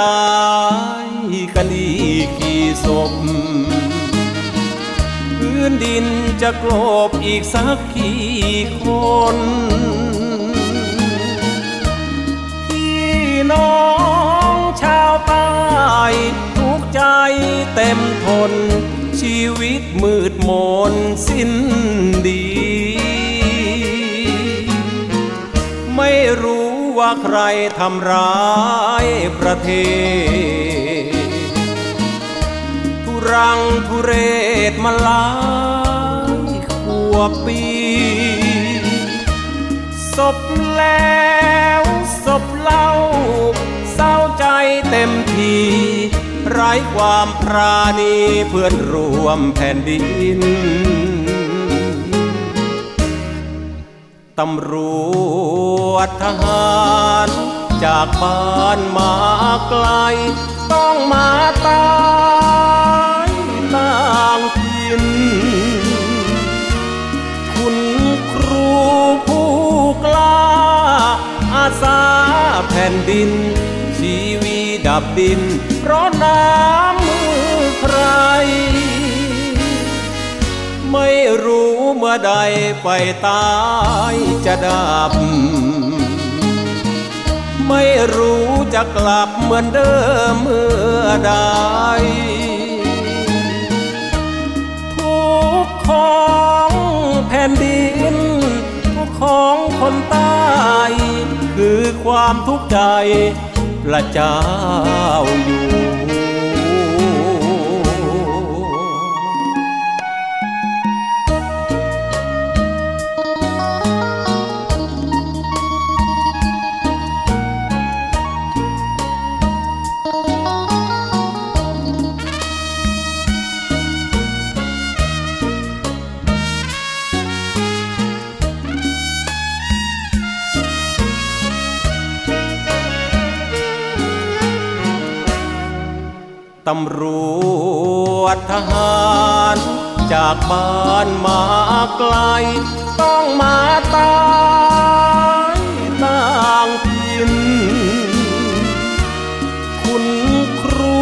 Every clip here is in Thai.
ตายกันอีกกี่ศพพื้นดินจะกลบอีกสักกี่คนพี่น้องชาวใต้ทุกใจเต็มทน ชีวิตมืดมนสิ้นดี ไม่รู้ ว่าใครทำร้ายประเทศ ทุรังทุเรศมาหลายขวบปีศพแล้วศพเล่าเศร้าใจเต็มทีไร้ความปราณีเพื่อนรวมแผ่นดิน ตำรวจทหาร จากบ้านมาไกล ต้องมาตายต่างถิ่นคุณครูผู้กล้า อาสาแผ่นดิน ชีวีดับดิน เพราะน้ำมือใคร ไม่รู้เมื่อใดไฟตายจะดับ ไม่รู้จะกลับเหมือนเดิมเมื่อใด ทุกของแผ่นดิน ทุกข์ของคนใต้คือความทุกข์ใจพระเจ้าอยู่ ตำรวจทหาร จากบ้านมาไกล ต้องมาตายต่างถิ่นคุณครู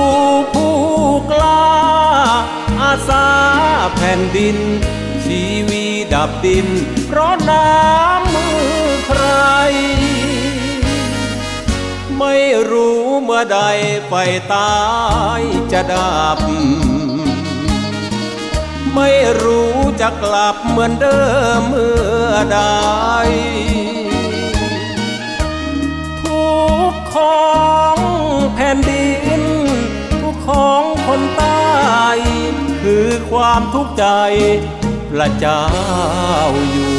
ผู้กล้า อาสาแผ่นดิน ชีวีดับดิน เพราะน้ำมือใคร ไม่รู้เมื่อใดไฟตายจะดับ ไม่รู้จะกลับเหมือนเดิมเมื่อใด ทุกของแผ่นดิน ทุกของคนใต้คือความทุกข์ใจพระเจ้าอยู่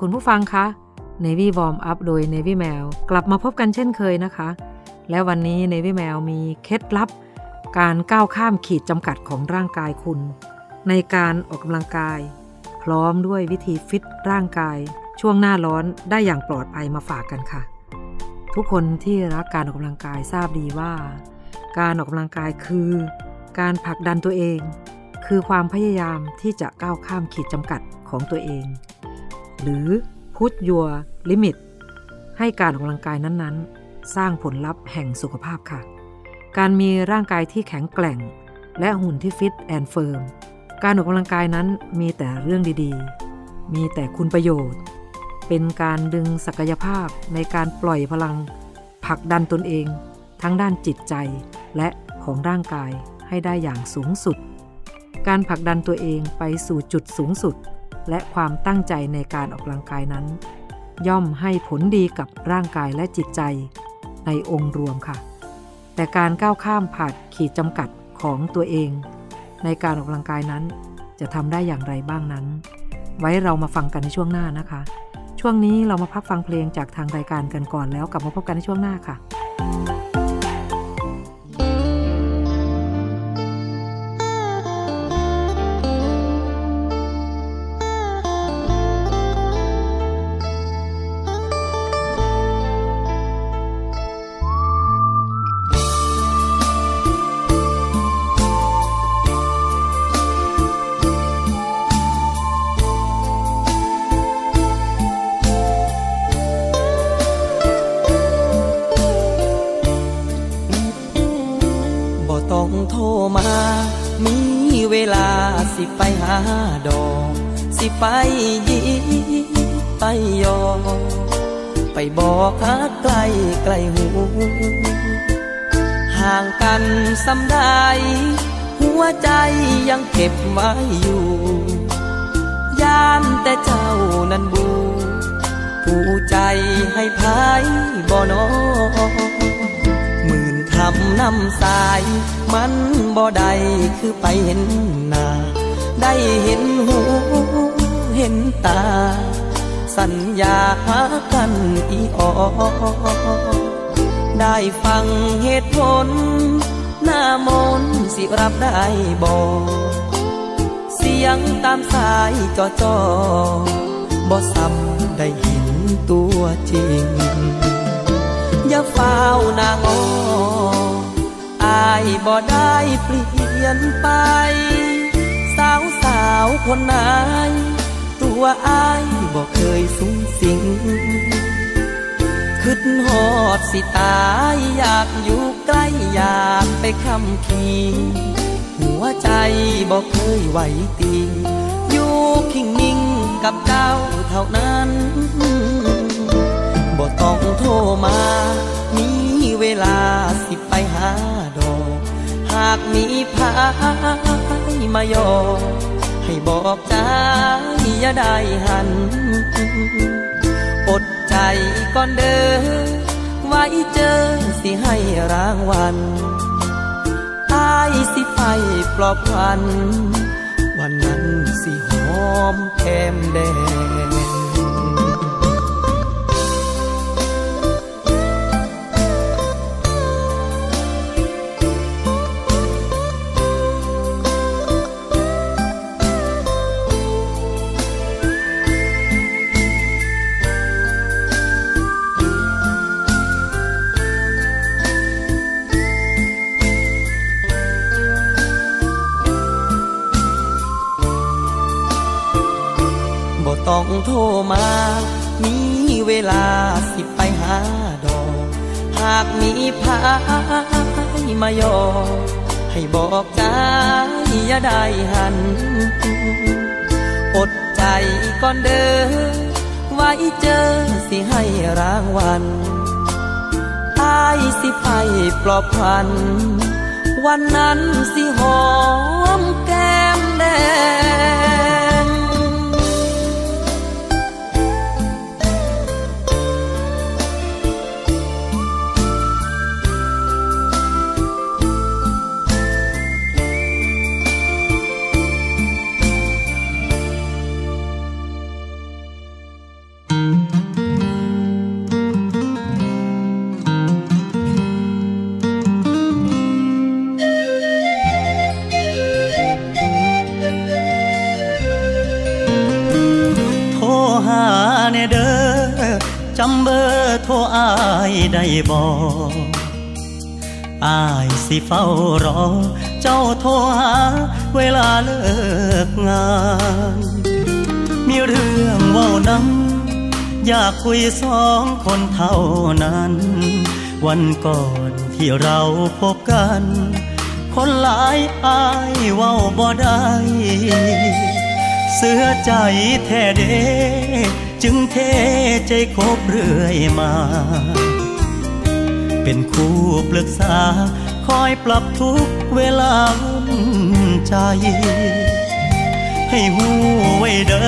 คุณผู้ฟังคะ Navy Warm Up โดย Navy Mail กลับมาพบกันเช่นเคยนะคะ และวันนี้ Navy Mail มีเคล็ดลับ การก้าวข้ามขีดจำกัดของร่างกายคุณ ในการออกกำลังกาย พร้อมด้วยวิธีฟิตร่างกาย ช่วงหน้าร้อนได้อย่างปลอดภัยมาฝากกันค่ะ ทุกคนที่รักการออกกำลังกายทราบดีว่า การออกกำลังกายคือ การผลักดันตัวเอง คือความพยายามที่จะก้าวข้ามขีดจำกัดของตัวเอง หรือ put your limit ให้การออกกำลังกายนั้นๆ สร้างผลลัพธ์แห่งสุขภาพค่ะ การมีร่างกายที่แข็งแกร่ง และหุ่นที่ฟิตแอนด์เฟิร์ม การออกกำลังกายนั้นมีแต่เรื่องดีๆ มีแต่คุณประโยชน์ เป็นการดึงศักยภาพในการปล่อยพลังผลักดันตนเอง ทั้งด้านจิตใจ และของร่างกายให้ได้อย่างสูงสุด การผลักดันตัวเองไปสู่จุดสูงสุด และความตั้งใจในการออกกำลังกายนั้น ย่อมให้ผลดีกับร่างกายและจิตใจ ในองค์รวมค่ะ แต่การก้าวข้ามผ่านขีดจำกัดของตัวเอง ในการออกกำลังกายนั้น จะทำได้อย่างไรบ้างนั้น ไว้เรามาฟังกันในช่วงหน้านะคะ ช่วงนี้เรามาพักฟังเพลงจากทางรายการกันก่อนแล้วกลับมาพบกันในช่วงหน้าค่ะ อีออได้ฟังเหตุผล หน้ามน์สิรับได้บ่เสียงตามสายจอจอบ่ซ้ำได้เห็นตัวจริง อย่าเฝ้านางออายบ่ได้เปลี่ยนไป สาวสาวคนไหนตัวอายบ่เคยสูงสิง คิดหอดสิตายอยากอยู่ใกล้อยากไปคำคีหัวใจบ่เคยไหวติงอยู่คิงนิ่งกับเจ้าเท่านั้นบ่ต้องโทรมามีเวลาสิไปหาดอกหากมีพายมายอให้บอกใจอย่าได้หัน ใจก่อนเด้อไว้เจอสิให้รางวัลตายสิไฟปลอบควัน วันนั้นสิหอมแก้มแดง ต้องโทรมา มีเวลาสิไปหาดอก หากมีพายมายอให้บอกใจอย่าได้หัน อดใจก่อนเด้อไว้เจอสิให้รางวัลอายสิไปปลอบพัน วันนั้นสิหอมแก้มแดง โทรอายได้บ่อายสิเฝ้ารอ เจ้าโทรหา เวลาเลิกงาน มีเรื่องเว่าน้ำอยากคุยสองคนเท่านั้น วันก่อนที่เราพบกัน คนหลายอายเว้าบ่ได้ เสื้อใจแท้เด้ จึงเทใจคบเรื่อยมา เป็นคู่ปรึกษา คอยปรับทุกเวลาวุ่นใจ ให้หูไว้เด้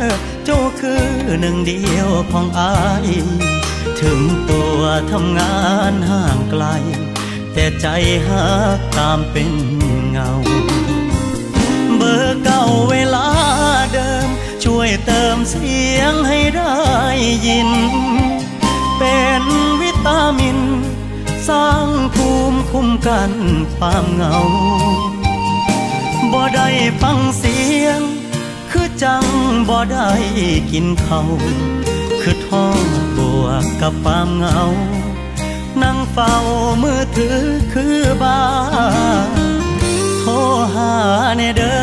อเจ้าคือหนึ่งเดียวของอาย ถึงตัวทำงานห่างไกล แต่ใจหาตามเป็นเงา เบอร์เก่าเวลา วยเติมเสียงให้ได้ยิน เป็นวิตามิน สร้างภูมิคุ้มกันความเหงา บ่ได้ฟังเสียง คือจังบ่ได้กินเขาคือท้องบวกกับความเหงา นั่งเฝ้ามือถือคือบ้า โทรหาเนเด้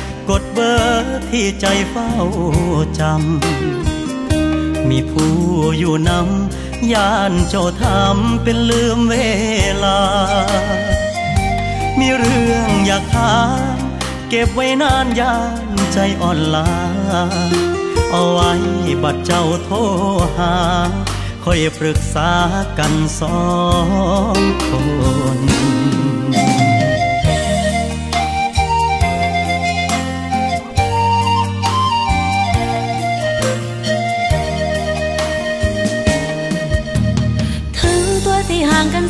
อ เบอร์ที่ใจเฝ้าจำ มีผู้อยู่นำย่านเจ้าทำเป็นลืมเวลา มีเรื่องอยากถามเก็บไว้นานยานใจอ่อนลา เอาไว้บัดเจ้าโทรหา ค่อยปรึกษากันสองคน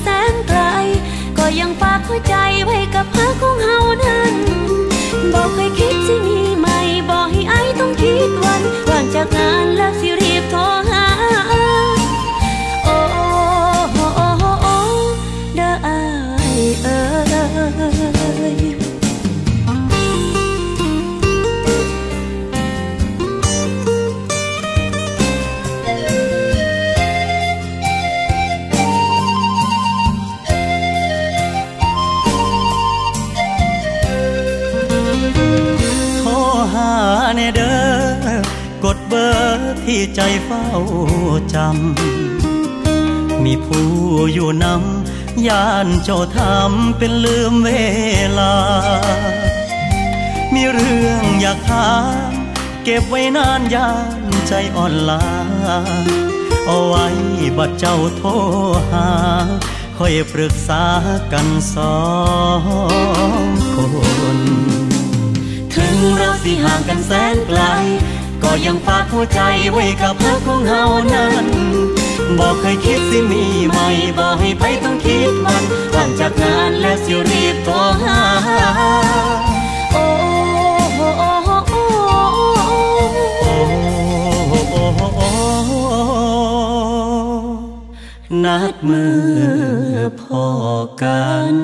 แสนไกล ก็ยังฝากหัวใจไว้กับเพื่อของเฮานั้นบอกเคยคิดสิมีใหม่บอกให้ไอ้ต้องคิดวันว่างจากงานแล้วสิรีบโทรหา เฝ้าจำ มีผู้อยู่นำย่านเจ้าทำเป็นลืมเวลา มีเรื่องอยากถามเก็บไว้นานยานใจอ่อนลา เอาไว้บัดเจ้าโทรหา ค่อยปรึกษากันสองคน ถึงเราสิห่างกันแสนไกล ก็ยังฝากหัวใจไว้กับเพื่อของเฮานั้นบอกเคยคิดสิมีไหมบอกให้ไปต้องคิดมันหลังจากงานแล้วสิรีบโทรหาโอ้โอ้โอ้โอ้โอ้โอ้โอ้โอ้นัดมือพอกัน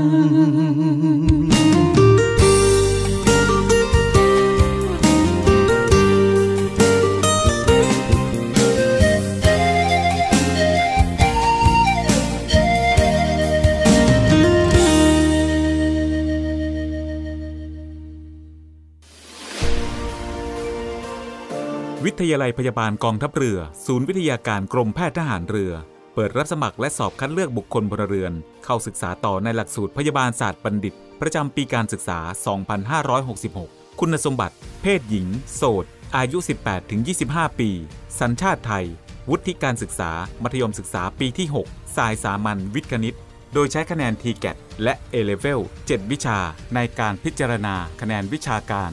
ทยาลัยพยาบาลกองทัพเรือ ศูนย์วิทยาการกรมแพทย์ทหารเรือ เปิดรับสมัครและสอบคัดเลือกบุคคลพลเรือน เข้าศึกษาต่อในหลักสูตรพยาบาลศาสตร์บัณฑิต ประจำปีการศึกษา 2566 คุณสมบัติ เพศหญิง โสด อายุ 18-25 ปี สัญชาติไทย วุฒิการศึกษา มัธยมศึกษาปีที่ 6 สายสามัญวิทย์คณิต โดยใช้คะแนน TGAT และ A-Level 7 วิชา ในการพิจารณาคะแนนวิชาการ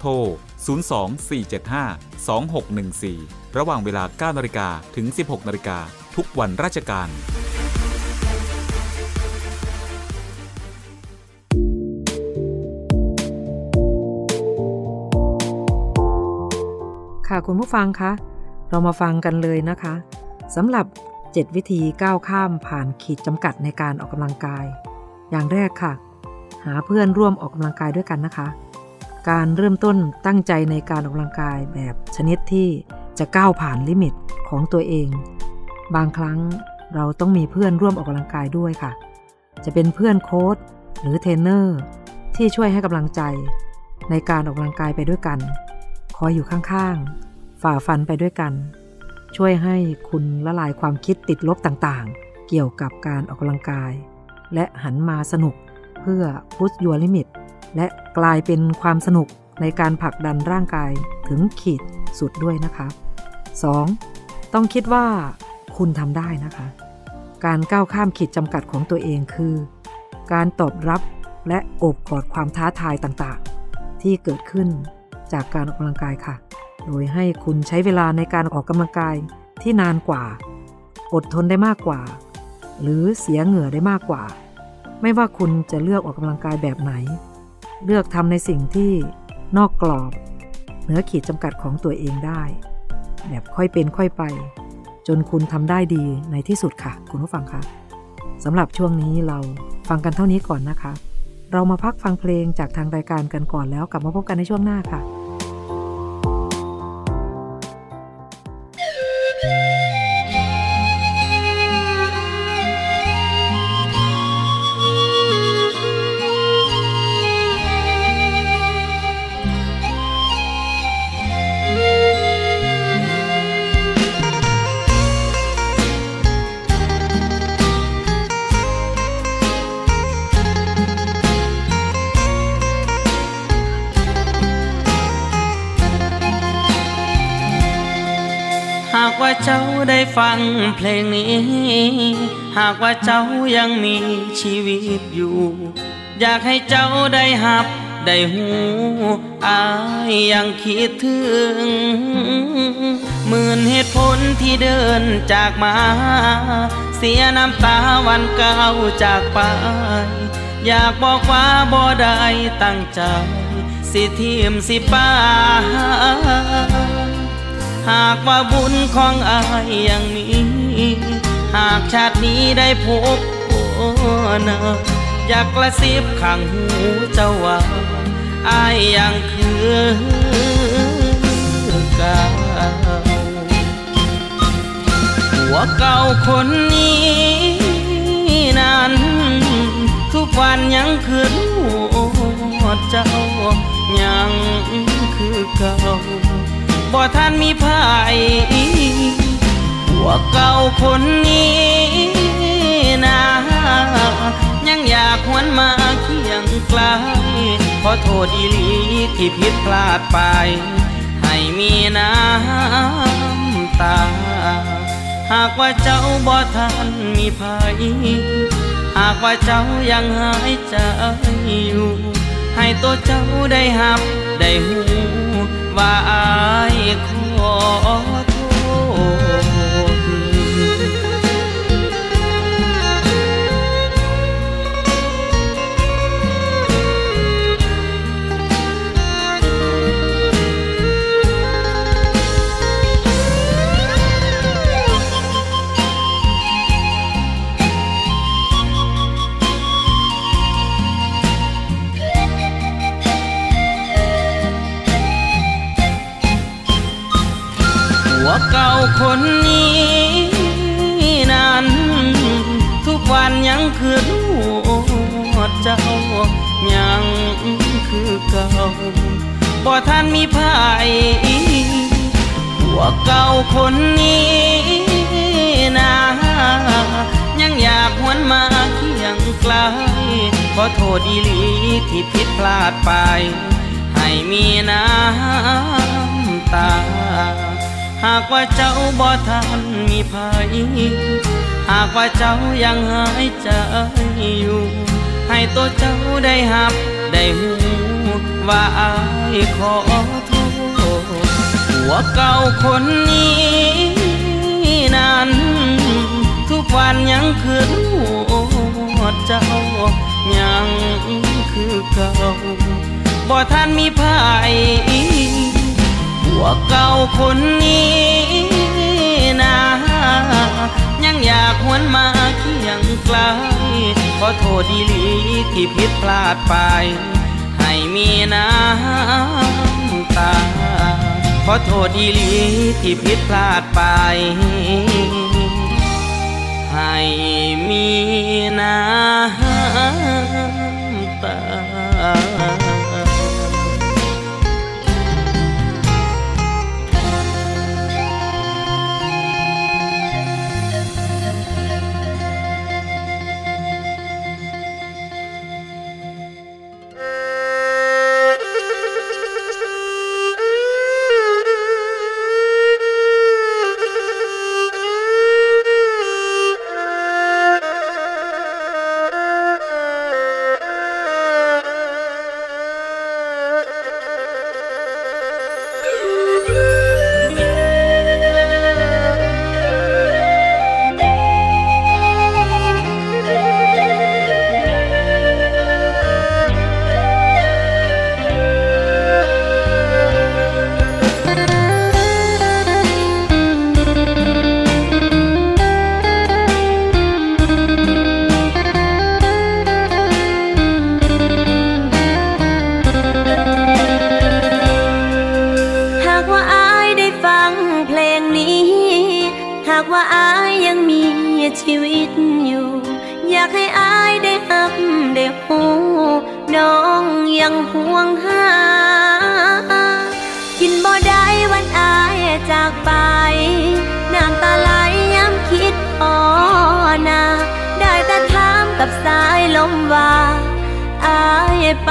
โทร 024752614 ระหว่างเวลา 9นาฬิกาถึง 16นาฬิกาทุกวันราชการ ค่ะคุณผู้ฟังคะ เรามาฟังกันเลยนะคะสำหรับ 7 วิธีก้าวข้ามผ่านขีดจำกัดในการออกกำลังกาย อย่างแรกค่ะ หาเพื่อนร่วมออกกำลังกายด้วยกันนะคะ การเริ่มต้นตั้งใจในการออกกำลังกายแบบชนิดที่จะก้าวผ่าน limit ของตัวเอง บางครั้งเราต้องมีเพื่อนร่วมออกกำลังกายด้วยค่ะ จะเป็นเพื่อนโค้ชหรือเทรนเนอร์ที่ช่วยให้กำลังใจ ในการออกกำลังกายไปด้วยกัน คอยอยู่ข้างๆ ฝ่าฟันไปด้วยกัน ช่วยให้คุณละลายความคิดติดลบต่างๆ เกี่ยวกับการออกกำลังกาย และหันมาสนุกเพื่อพุชยัวลิมิต และกลายเป็นความสนุกในการผลักดันร่างกายถึงขีดสุดด้วยนะคะ 2. ต้องคิดว่าคุณทำได้นะคะ การก้าวข้ามขีดจำกัดของตัวเองคือ การตอบรับและโอบกอดความท้าทายต่างๆ ที่เกิดขึ้นจากการออกกำลังกายค่ะ โดยให้คุณใช้เวลาในการออกกำลังกายที่นานกว่า อดทนได้มากกว่า หรือเสียเหงื่อได้มากกว่า ไม่ว่าคุณจะเลือกออกกำลังกายแบบไหน เลือกทำในสิ่งที่นอกกรอบ เหนือขีดจำกัดของตัวเองได้ แบบค่อยเป็นค่อยไป จนคุณทำได้ดีในที่สุดค่ะ คุณผู้ฟังคะสำหรับช่วงนี้เราฟังกันเท่านี้ก่อนนะคะ เรามาพักฟังเพลงจากทางรายการกันก่อนแล้วกลับมาพบกันในช่วงหน้าค่ะ ฟังเพลงนี้ หากว่าเจ้ายังมีชีวิตอยู่ อยากให้เจ้าได้หับได้หูอายยังคิดถึงหมื่นเหตุผลที่เดินจากมา เสียน้ำตาวันเก่าจากไป อยากบอกว่าบ่ได้ตั้งใจ สิทีมสิป้า หากว่าบุญของอายยังมี หากชาตินี้ได้พบเนออยากกระซิบข้างหูเจ้าว่าอายยังคือเก่าหัวเก่าคนนี้นั้น ทุกวันยังคืนหัวเจ้ายังคือเก่า บ่ท่านมีภัยหัวเก่าคนนี้นะยังอยากหวนมาเคียงไกลขอโทษอีหลีที่ผิดพลาดไป ให้มีน้ำตา หากว่าเจ้าบ่ทันมีภัยหากว่าเจ้ายังหายใจอยู่ ให้ตัวเจ้าได้หับ ได้หูว่าอายขอ วเก่าคนนี้ นั้นทุกวันยังคือรูดเจ้า ยังคือเก่าบ่ท่านมีภัยผัวเก่าคนนี้นะยังอยากหวนมาเคียงไกลขอโทษดีลีที่ผิดพลาดไป ให้มีน้ำตา หากว่าเจ้าบ่ทันมีภัยหากว่าเจ้ายังหายใจอยู่ ให้ตัวเจ้าได้หับได้หูว่าอายขอโทษหัวเก่าคนนี้นั้น ทุกวันยังคือรูดเจ้ายังคือเก่าบ่ท่านมีภัย หัวเก่าคนนี้นะยังอยากหวนมาเคียงไกลขอโทษดีลีที่ผิดพลาดไป ให้มีน้ำตา ขอโทษดีลีที่ผิดพลาดไป ให้มีน้ำ ไป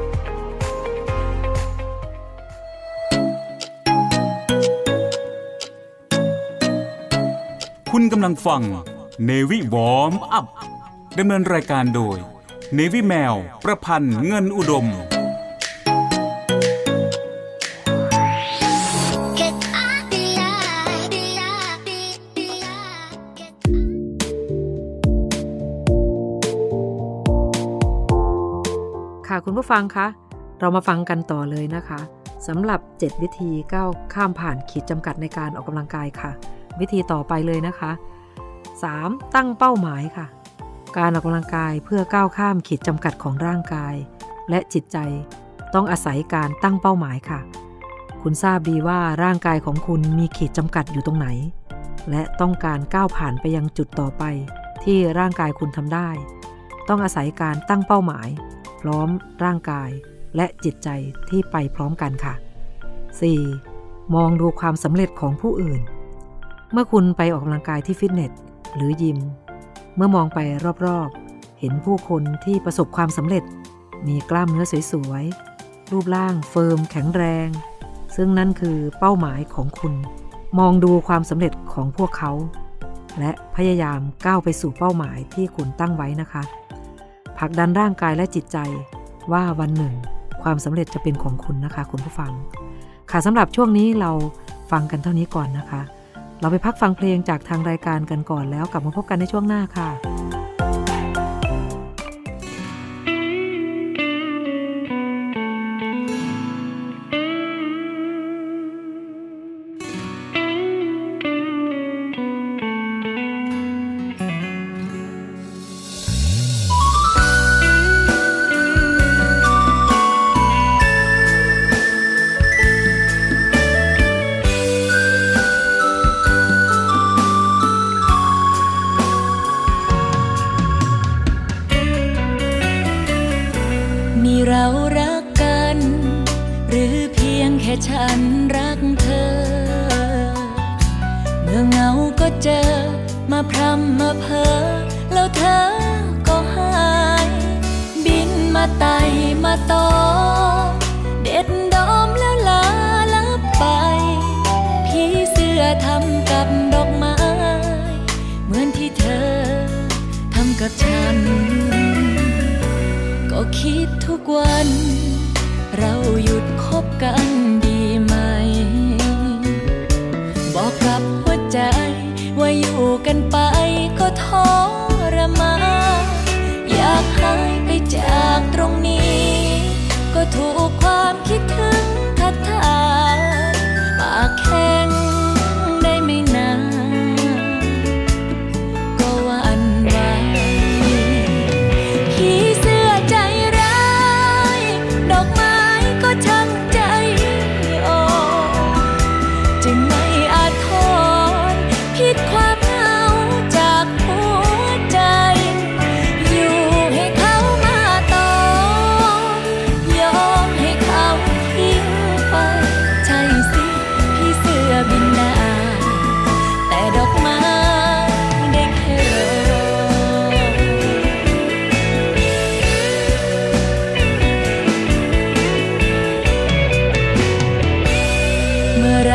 คุณกำลังฟัง Navy Warm Up ดำเนินรายการโดย Navy แมว ประพันธ์เงินอุดม ค่ะคุณผู้ฟังคะเรามาฟังกันต่อเลยนะคะสำหรับ 7 วิธีก้าวข้ามผ่านขีดจำกัดในการออกกำลังกายค่ะ วิธีต่อไปเลยนะคะ 3. ตั้งเป้าหมายค่ะ การออกกำลังกายเพื่อก้าวข้ามขีดจำกัดของร่างกาย และจิตใจต้องอาศัยการตั้งเป้าหมายค่ะ คุณทราบดีว่าร่างกายของคุณมีขีดจำกัดอยู่ตรงไหน และต้องการก้าวผ่านไปยังจุดต่อไป ที่ร่างกายคุณทำได้ ต้องอาศัยการตั้งเป้าหมาย พร้อมร่างกาย และจิตใจที่ไปพร้อมกันค่ะ 4. มองดูความสำเร็จของผู้อื่น เมื่อคุณไปออกกำลังกายที่ฟิตเนสหรือยิม เมื่อมองไปรอบๆ เห็นผู้คนที่ประสบความสำเร็จ มีกล้ามเนื้อสวยๆ รูปร่าง firm แข็งแรง ซึ่งนั่นคือเป้าหมายของคุณ มองดูความสำเร็จของพวกเขา และพยายามก้าวไปสู่เป้าหมายที่คุณตั้งไว้นะคะผลักดันร่างกายและจิตใจว่าวันหนึ่ง ความสำเร็จจะเป็นของคุณนะคะ คุณผู้ฟัง ค่ะสำหรับช่วงนี้เราฟังกันเท่านี้ก่อนนะคะ เราไปพักฟังเพลงจากทางรายการกันก่อนแล้วกลับมาพบกันในช่วงหน้าค่ะ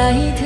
那一天。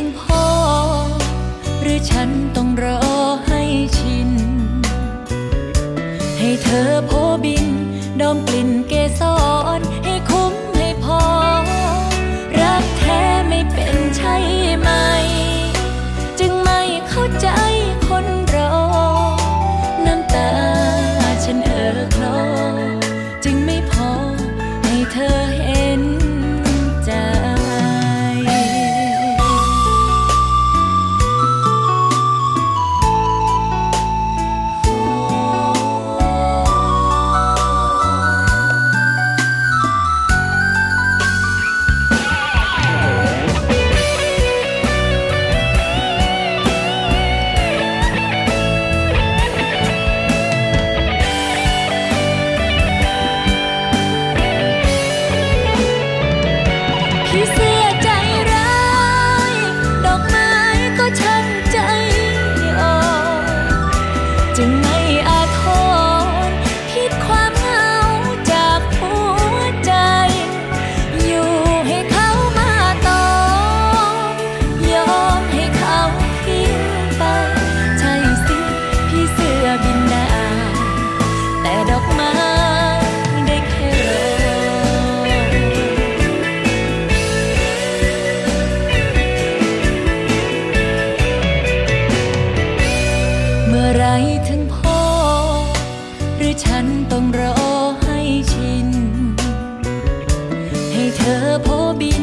บิน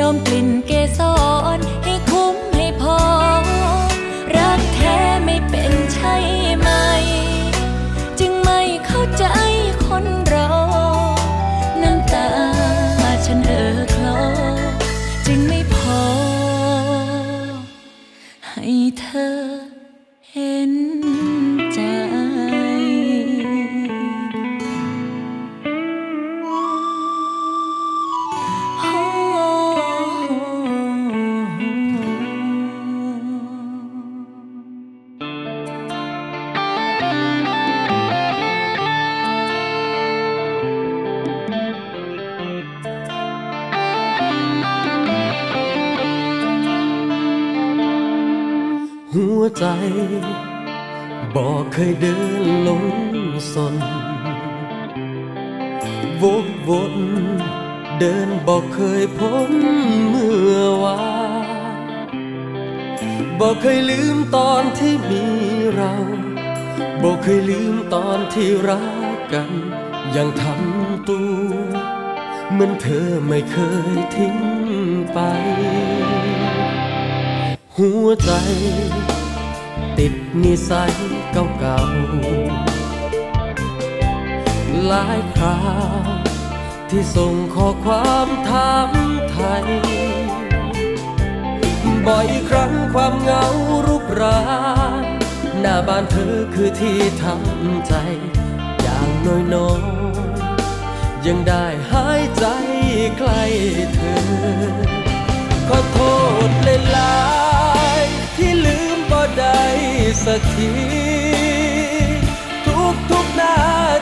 ดมกลิ่นเกสร เคยทิ้งไป หัวใจ ติดนิสัยเก่าๆหลายคราที่ส่งข้อความถามไทย บ่อยครั้งความเหงารูปรานหน้าบ้านเธอคือที่ทำใจ อย่างน้อยๆยังได้หายใจ กล้เธอ ขอโทษเลยลายที่ลืมบ่ได้สักที ทุกทุกนา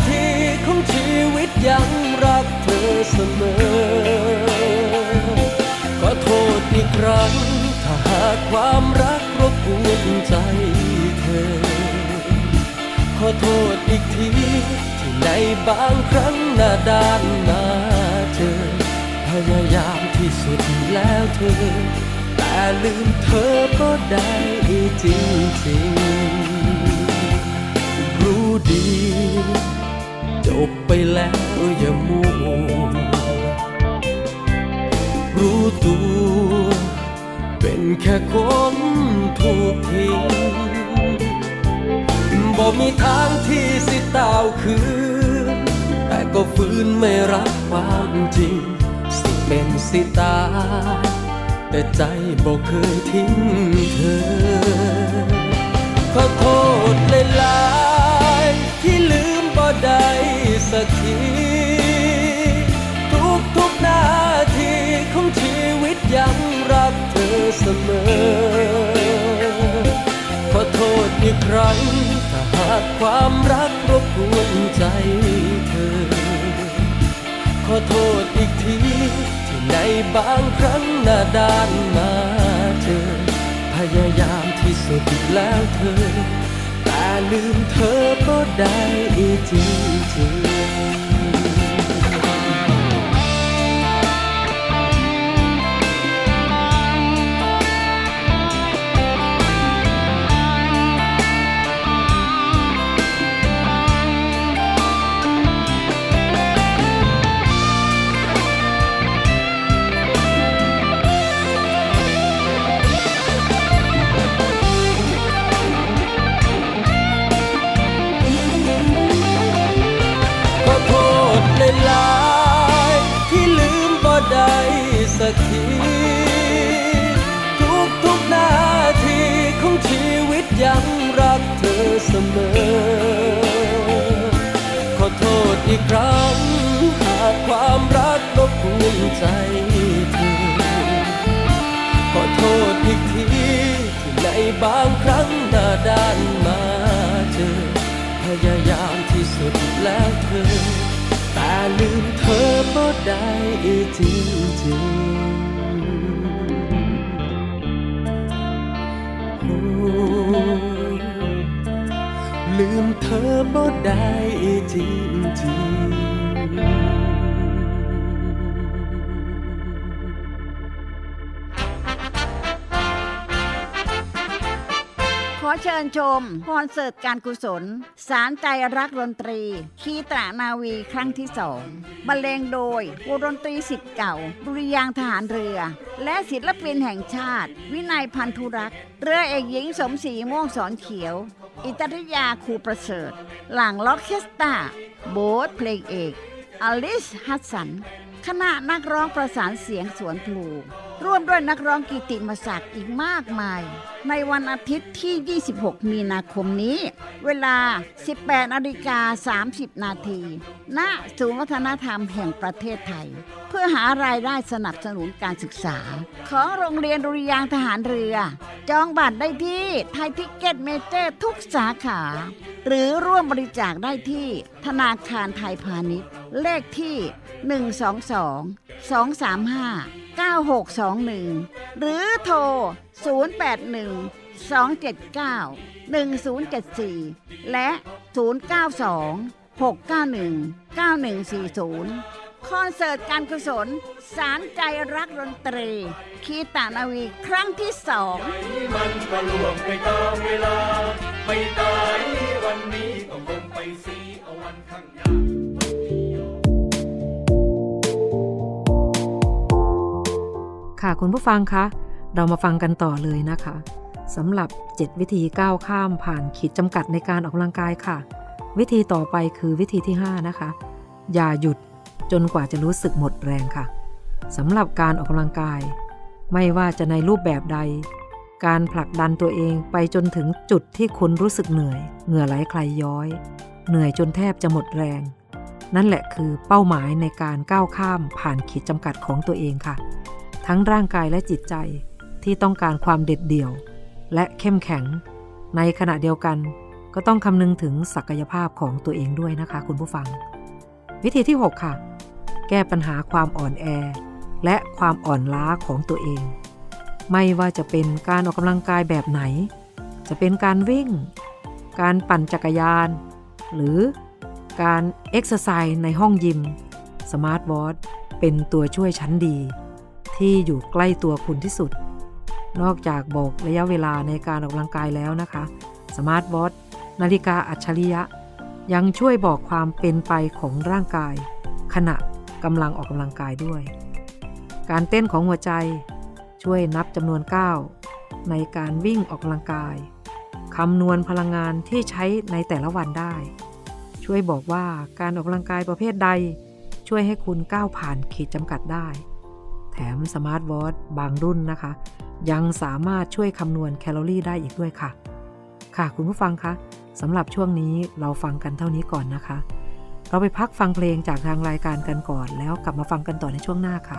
ทีของชีวิตยังรักเธอเสมอ ขอโทษอีกครั้ง ถ้าหากความรักรบกวนใจเธอ ขอโทษอีกที ที่ในบางครั้งหน้าด้านหน้า พยายามที่สุดแล้วเธอ แต่ลืมเธอก็ได้จริงจริงรู้ดี จบไปแล้วอย่ามัวรู้ตัว เป็นแค่คนถูกทิ้งบอกมีทางที่สิเตาวคืนแต่ก็ฟื้นไม่รักความจริง เป็นสิตา แต่ใจบอกเคยทิ้งเธอ ขอโทษเลยลายที่ลืมบ่ได้สักที ทุกทุกนาทีของชีวิตยังรักเธอเสมอ ขอโทษอีกครั้ง ถ้าหากความรักรบกวน อโทษอีกที ที่ในบางครั้งหน้าด้านมาเจอ พยายามที่สุดแล้วเธอ แต่ลืมเธอก็ได้จริงจ บางครั้งหน้าด้านมาเจอ พยายามที่สุดแล้วเธอ แต่ลืมเธอบ่ได้จริงจริงลืมเธอบ่ได้จริงจริง ญชมคอนเสิร์ตการกุศล สารใจรักดนตรี คีตรานาวีครั้งที่สองบรรเลงโดยวงดนตรีสิทธิ์เก่า ดุริยางทหารเรือ และศิลปินแห่งชาติ วินัยพันธุรักษ์เรือเอกหญิงสมศรีม่วงสอนเขียว อิตริยาครูประเสริฐ หลังล็อกเคสตาโบ๊ทเพลงเอกอลิสฮัสสัน คณะนักร้องประสานเสียงสวนพลูร่วมด้วยนักร้องกิตติมศักดิ์อีกมากมาย ในวันอาทิตย์ที่ 26 มีนาคมนี้ เวลา 18นาฬิกา30 นาทีณศูนย์วัฒนธรรมแห่งประเทศไทย เพื่อหารายได้สนับสนุนการศึกษา ของโรงเรียนดุริยางค์ทหารเรือ จองบัตรได้ที่ Thai Ticket Major ทุกสาขา หรือร่วมบริจาคได้ที่ธนาคารไทยพาณิชย์ เลขที่ 122 235 9621 หรือโทร 081 279 1074 และ 092 691 9140 คอนเสิร์ตการกุศล สารใจรักดนตรี คีตานาวีครั้งที่สองมันก็ล่วงไปตามเวลา ไม่ตายวันนี้ก็คงไปสีเอาวันข้างหน้าค่ะคุณผู้ฟังคะ เรามาฟังกันต่อเลยนะคะสำหรับ 7 วิธีก้าวข้ามผ่านขีดจำกัดในการออกกำลังกายค่ะ วิธีต่อไปคือวิธีที่ 5 นะคะ อย่าหยุด จนกว่าจะรู้สึกหมดแรงค่ะสำหรับการออกกำลังกาย ไม่ว่าจะในรูปแบบใด การผลักดันตัวเองไปจนถึงจุดที่คุณรู้สึกเหนื่อย เหงื่อไหลใครย้อย เหนื่อยจนแทบจะหมดแรง นั่นแหละคือเป้าหมายในการก้าวข้ามผ่านขีดจำกัดของตัวเองค่ะ ทั้งร่างกายและจิตใจที่ต้องการความเด็ดเดี่ยว และเข้มแข็ง ในขณะเดียวกันก็ต้องคำนึงถึงศักยภาพของตัวเองด้วยนะคะ คุณผู้ฟัง วิธีที่ 6 ค่ะ แก้ปัญหาความอ่อนแอ และความอ่อนล้าของตัวเอง ไม่ว่าจะเป็นการออกกำลังกายแบบไหน จะเป็นการวิ่ง การปั่นจักรยาน หรือการเอ็กซ์ไซส์ในห้องยิมสมาร์ทวอทเป็นตัวช่วยชั้นดี ที่อยู่ใกล้ตัวคุณที่สุด นอกจากบอกระยะเวลาในการออกกำลังกายแล้วนะคะสมาร์ทวอทนาฬิกาอัจฉริยะ ยังช่วยบอกความเป็นไปของร่างกาย ขณะ กำลังออกกำลังกายด้วย การเต้นของหัวใจช่วยนับจำนวนก้าวในการวิ่งออกกำลังกายคำนวณพลังงานที่ใช้ในแต่ละวันได้ ช่วยบอกว่าการออกกำลังกายประเภทใด ช่วยให้คุณก้าวผ่านขีดจำกัดได้ แถมสมาร์ทวอทบางรุ่นนะคะ ยังสามารถช่วยคำนวณแคลอรี่ได้อีกด้วยค่ะ ค่ะคุณผู้ฟังคะสำหรับช่วงนี้เราฟังกันเท่านี้ก่อนนะคะ เราไปพักฟังเพลงจากทางรายการกันก่อน แล้วกลับมาฟังกันต่อในช่วงหน้าค่ะ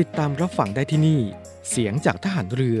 ติดตามรับฟังได้ที่นี่ เสียงจากทหารเรือ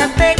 อง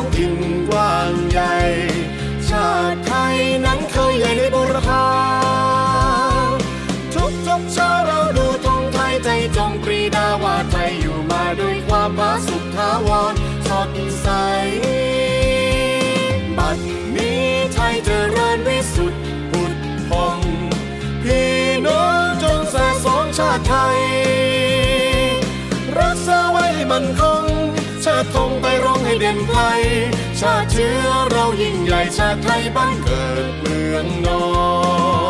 องถิ่นกว้างใหญ่ ชาติไทยนั้นเคยใหญ่ในบุรพาทุกทุกเช้าเราดูธงไทยใจจงปรีดาว่าไทยอยู่มาด้วยความผาสุกทาวรสดใสบัดนี้ไทยเจริญวิสุทธิ์ผุดพองพี่น้องจงแส่สองชาติไทย รักษาไว้ให้มันคงชาติธง ไปร้องให้เด่นไกล ชาติเชื้อเรายิ่งใหญ่ชาติไทยบ้านเกิดเมืองนอน